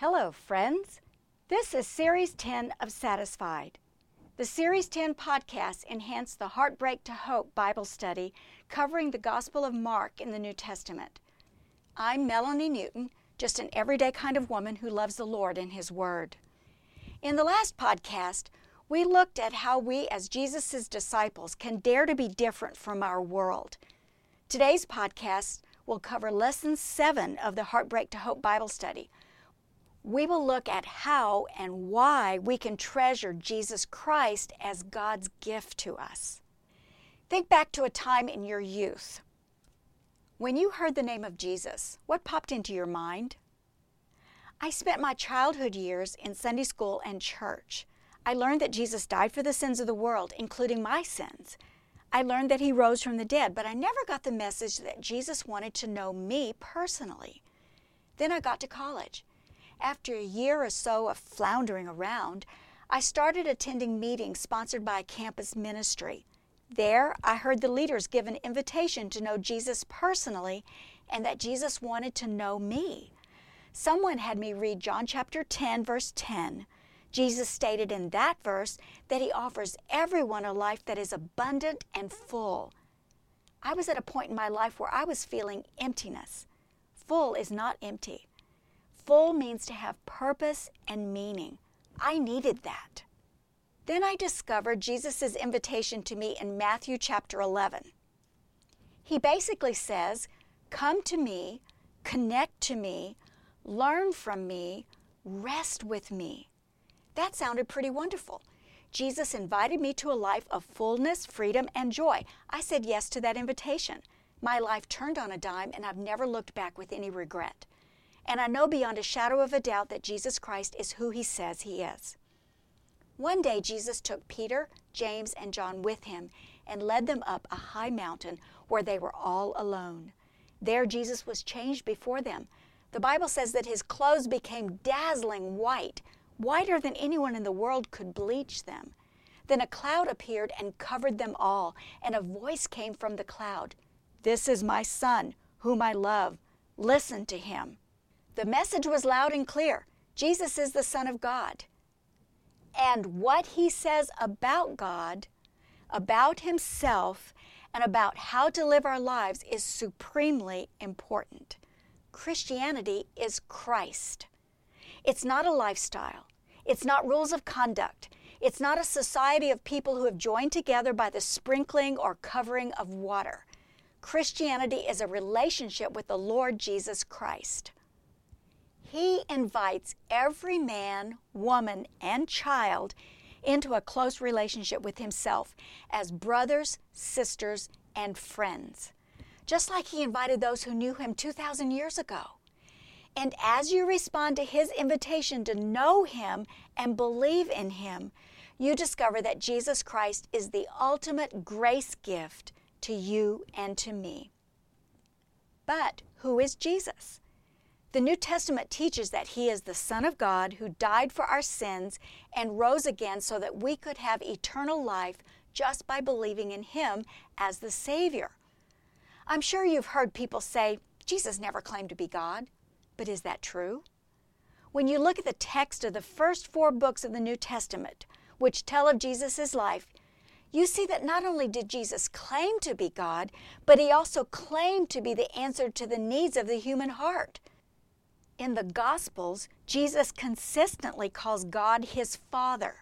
Hello, friends. This is Series 10 of Satisfied. The Series 10 podcast enhance the Heartbreak to Hope Bible study covering the Gospel of Mark in the New Testament. I'm Melanie Newton, just an everyday kind of woman who loves the Lord and His Word. In the last podcast, we looked at how we, as Jesus' disciples, can dare to be different from our world. Today's podcast will cover Lesson 7 of the Heartbreak to Hope Bible study we will look at how and why we can treasure Jesus Christ as God's gift to us. Think back to a time in your youth. When you heard the name of Jesus, what popped into your mind? I spent my childhood years in Sunday school and church. I learned that Jesus died for the sins of the world, including my sins. I learned that he rose from the dead, but I never got the message that Jesus wanted to know me personally. Then I got to college. After a year or so of floundering around, I started attending meetings sponsored by a campus ministry. There, I heard the leaders give an invitation to know Jesus personally and that Jesus wanted to know me. Someone had me read John chapter 10, verse 10. Jesus stated in that verse that he offers everyone a life that is abundant and full. I was at a point in my life where I was feeling emptiness. Full is not empty. Full means to have purpose and meaning. I needed that. Then I discovered Jesus' invitation to me in Matthew chapter 11. He basically says, Come to me, connect to me, learn from me, rest with me. That sounded pretty wonderful. Jesus invited me to a life of fullness, freedom, and joy. I said yes to that invitation. My life turned on a dime, and I've never looked back with any regret and I know beyond a shadow of a doubt that Jesus Christ is who he says he is. One day, Jesus took Peter, James, and John with him and led them up a high mountain where they were all alone. There, Jesus was changed before them. The Bible says that his clothes became dazzling white, whiter than anyone in the world could bleach them. Then a cloud appeared and covered them all, and a voice came from the cloud This is my Son, whom I love. Listen to him. The message was loud and clear Jesus is the Son of God. And what he says about God, about himself, and about how to live our lives is supremely important. Christianity is Christ. It's not a lifestyle. It's not rules of conduct. It's not a society of people who have joined together by the sprinkling or covering of water. Christianity is a relationship with the Lord Jesus Christ. He invites every man, woman, and child into a close relationship with Himself as brothers, sisters, and friends, just like He invited those who knew Him 2,000 years ago. And as you respond to His invitation to know Him and believe in Him, you discover that Jesus Christ is the ultimate grace gift to you and to me. But who is Jesus? The New Testament teaches that He is the Son of God who died for our sins and rose again so that we could have eternal life just by believing in Him as the Savior. I'm sure you've heard people say, Jesus never claimed to be God. But is that true? When you look at the text of the first four books of the New Testament, which tell of Jesus' life, you see that not only did Jesus claim to be God, but he also claimed to be the answer to the needs of the human heart. In the Gospels, Jesus consistently calls God his Father.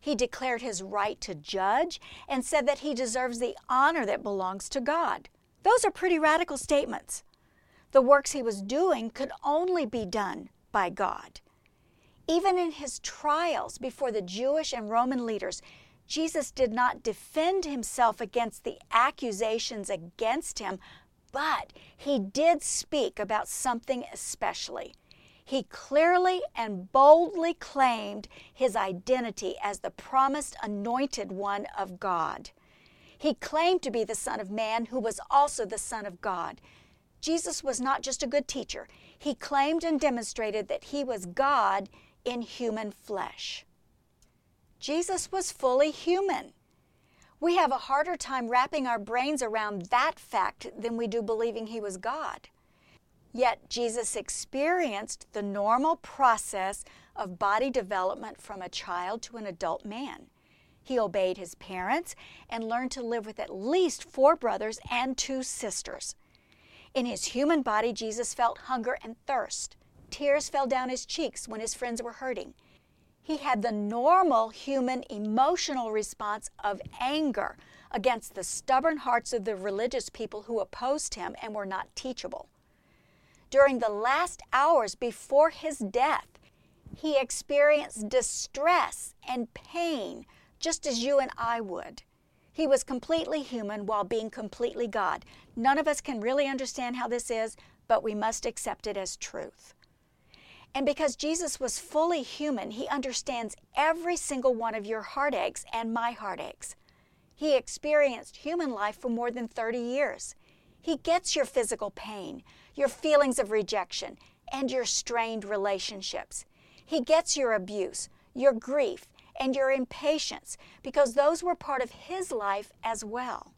He declared his right to judge and said that he deserves the honor that belongs to God. Those are pretty radical statements. The works he was doing could only be done by God. Even in his trials before the Jewish and Roman leaders, Jesus did not defend himself against the accusations against him, but he did speak about something especially. He clearly and boldly claimed his identity as the promised anointed one of God. He claimed to be the Son of Man who was also the Son of God. Jesus was not just a good teacher, he claimed and demonstrated that he was God in human flesh. Jesus was fully human. We have a harder time wrapping our brains around that fact than we do believing He was God. Yet Jesus experienced the normal process of body development from a child to an adult man. He obeyed his parents and learned to live with at least four brothers and two sisters. In his human body, Jesus felt hunger and thirst. Tears fell down his cheeks when his friends were hurting. He had the normal human emotional response of anger against the stubborn hearts of the religious people who opposed him and were not teachable. During the last hours before his death, he experienced distress and pain just as you and I would. He was completely human while being completely God. None of us can really understand how this is, but we must accept it as truth. And because Jesus was fully human, he understands every single one of your heartaches and my heartaches. He experienced human life for more than 30 years. He gets your physical pain, your feelings of rejection, and your strained relationships. He gets your abuse, your grief, and your impatience because those were part of his life as well.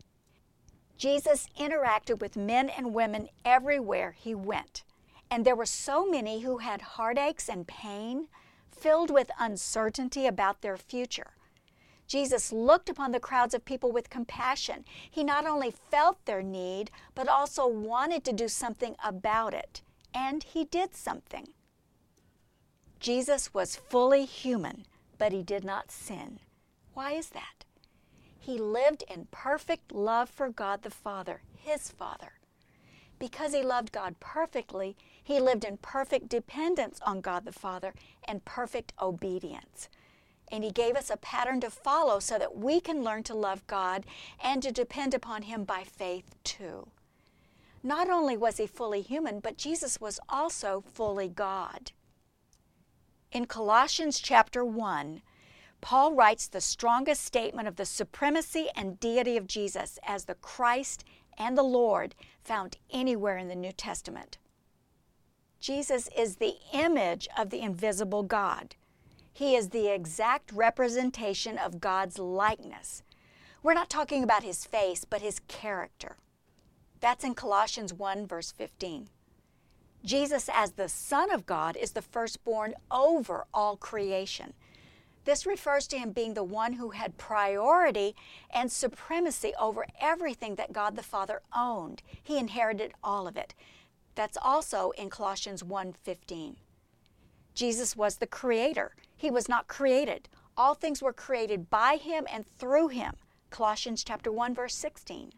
Jesus interacted with men and women everywhere he went. And there were so many who had heartaches and pain, filled with uncertainty about their future. Jesus looked upon the crowds of people with compassion. He not only felt their need, but also wanted to do something about it. And he did something. Jesus was fully human, but he did not sin. Why is that? He lived in perfect love for God the Father, his Father. Because he loved God perfectly, he lived in perfect dependence on God the Father and perfect obedience. And he gave us a pattern to follow so that we can learn to love God and to depend upon him by faith too. Not only was he fully human, but Jesus was also fully God. In Colossians chapter 1, Paul writes the strongest statement of the supremacy and deity of Jesus as the Christ and the Lord found anywhere in the New Testament. Jesus is the image of the invisible God. He is the exact representation of God's likeness. We're not talking about his face, but his character. That's in Colossians 1, verse 15. Jesus, as the Son of God, is the firstborn over all creation. This refers to him being the one who had priority and supremacy over everything that God the Father owned. He inherited all of it. That's also in Colossians 1:15. Jesus was the creator. He was not created. All things were created by him and through him. Colossians chapter 1 verse 16.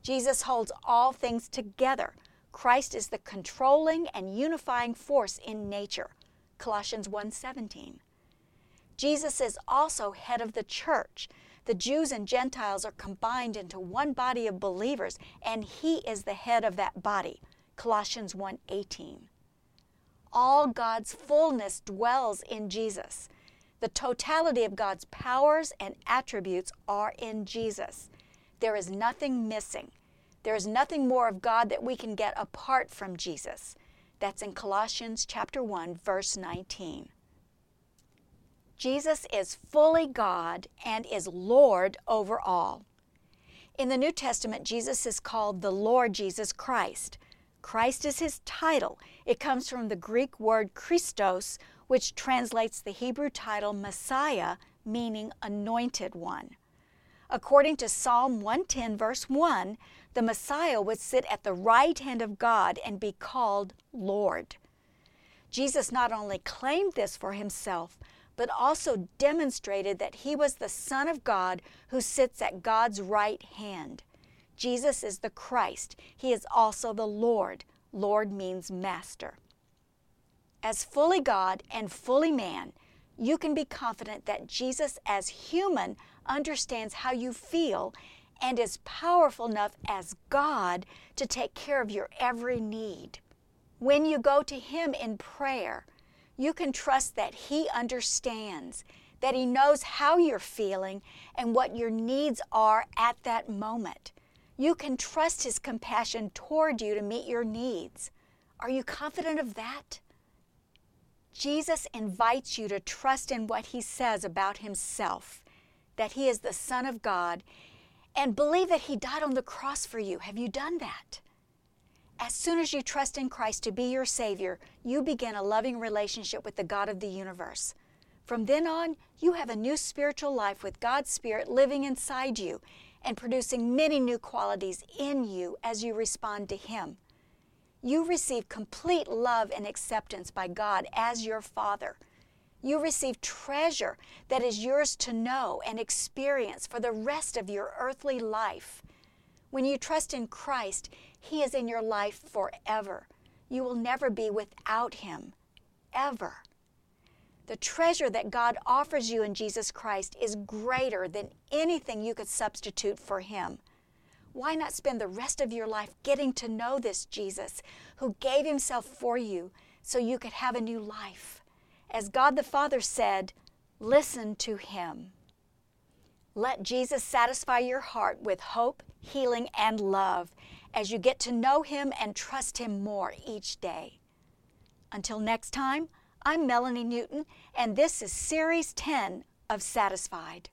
Jesus holds all things together. Christ is the controlling and unifying force in nature. Colossians 1:17. Jesus is also head of the church. The Jews and Gentiles are combined into one body of believers and he is the head of that body. Colossians 1:18. All God's fullness dwells in Jesus. The totality of God's powers and attributes are in Jesus. There is nothing missing. There is nothing more of God that we can get apart from Jesus. That's in Colossians chapter 1 verse 19. Jesus is fully God and is Lord over all. In the New Testament, Jesus is called the Lord Jesus Christ. Christ is his title. It comes from the Greek word Christos, which translates the Hebrew title Messiah, meaning anointed one. According to Psalm 110, verse 1, the Messiah would sit at the right hand of God and be called Lord. Jesus not only claimed this for himself, but also demonstrated that he was the Son of God who sits at God's right hand. Jesus is the Christ. He is also the Lord. Lord means master. As fully God and fully man, you can be confident that Jesus, as human, understands how you feel and is powerful enough as God to take care of your every need. When you go to Him in prayer, you can trust that He understands, that He knows how you're feeling and what your needs are at that moment. You can trust His compassion toward you to meet your needs. Are you confident of that? Jesus invites you to trust in what He says about Himself, that He is the Son of God, and believe that He died on the cross for you. Have you done that? As soon as you trust in Christ to be your Savior, you begin a loving relationship with the God of the universe. From then on, you have a new spiritual life with God's Spirit living inside you and producing many new qualities in you as you respond to Him. You receive complete love and acceptance by God as your Father. You receive treasure that is yours to know and experience for the rest of your earthly life. When you trust in Christ, He is in your life forever. You will never be without Him, ever. The treasure that God offers you in Jesus Christ is greater than anything you could substitute for Him. Why not spend the rest of your life getting to know this Jesus who gave Himself for you so you could have a new life? As God the Father said, listen to Him. Let Jesus satisfy your heart with hope, healing, and love as you get to know Him and trust Him more each day. Until next time, I'm Melanie Newton, and this is Series 10 of Satisfied.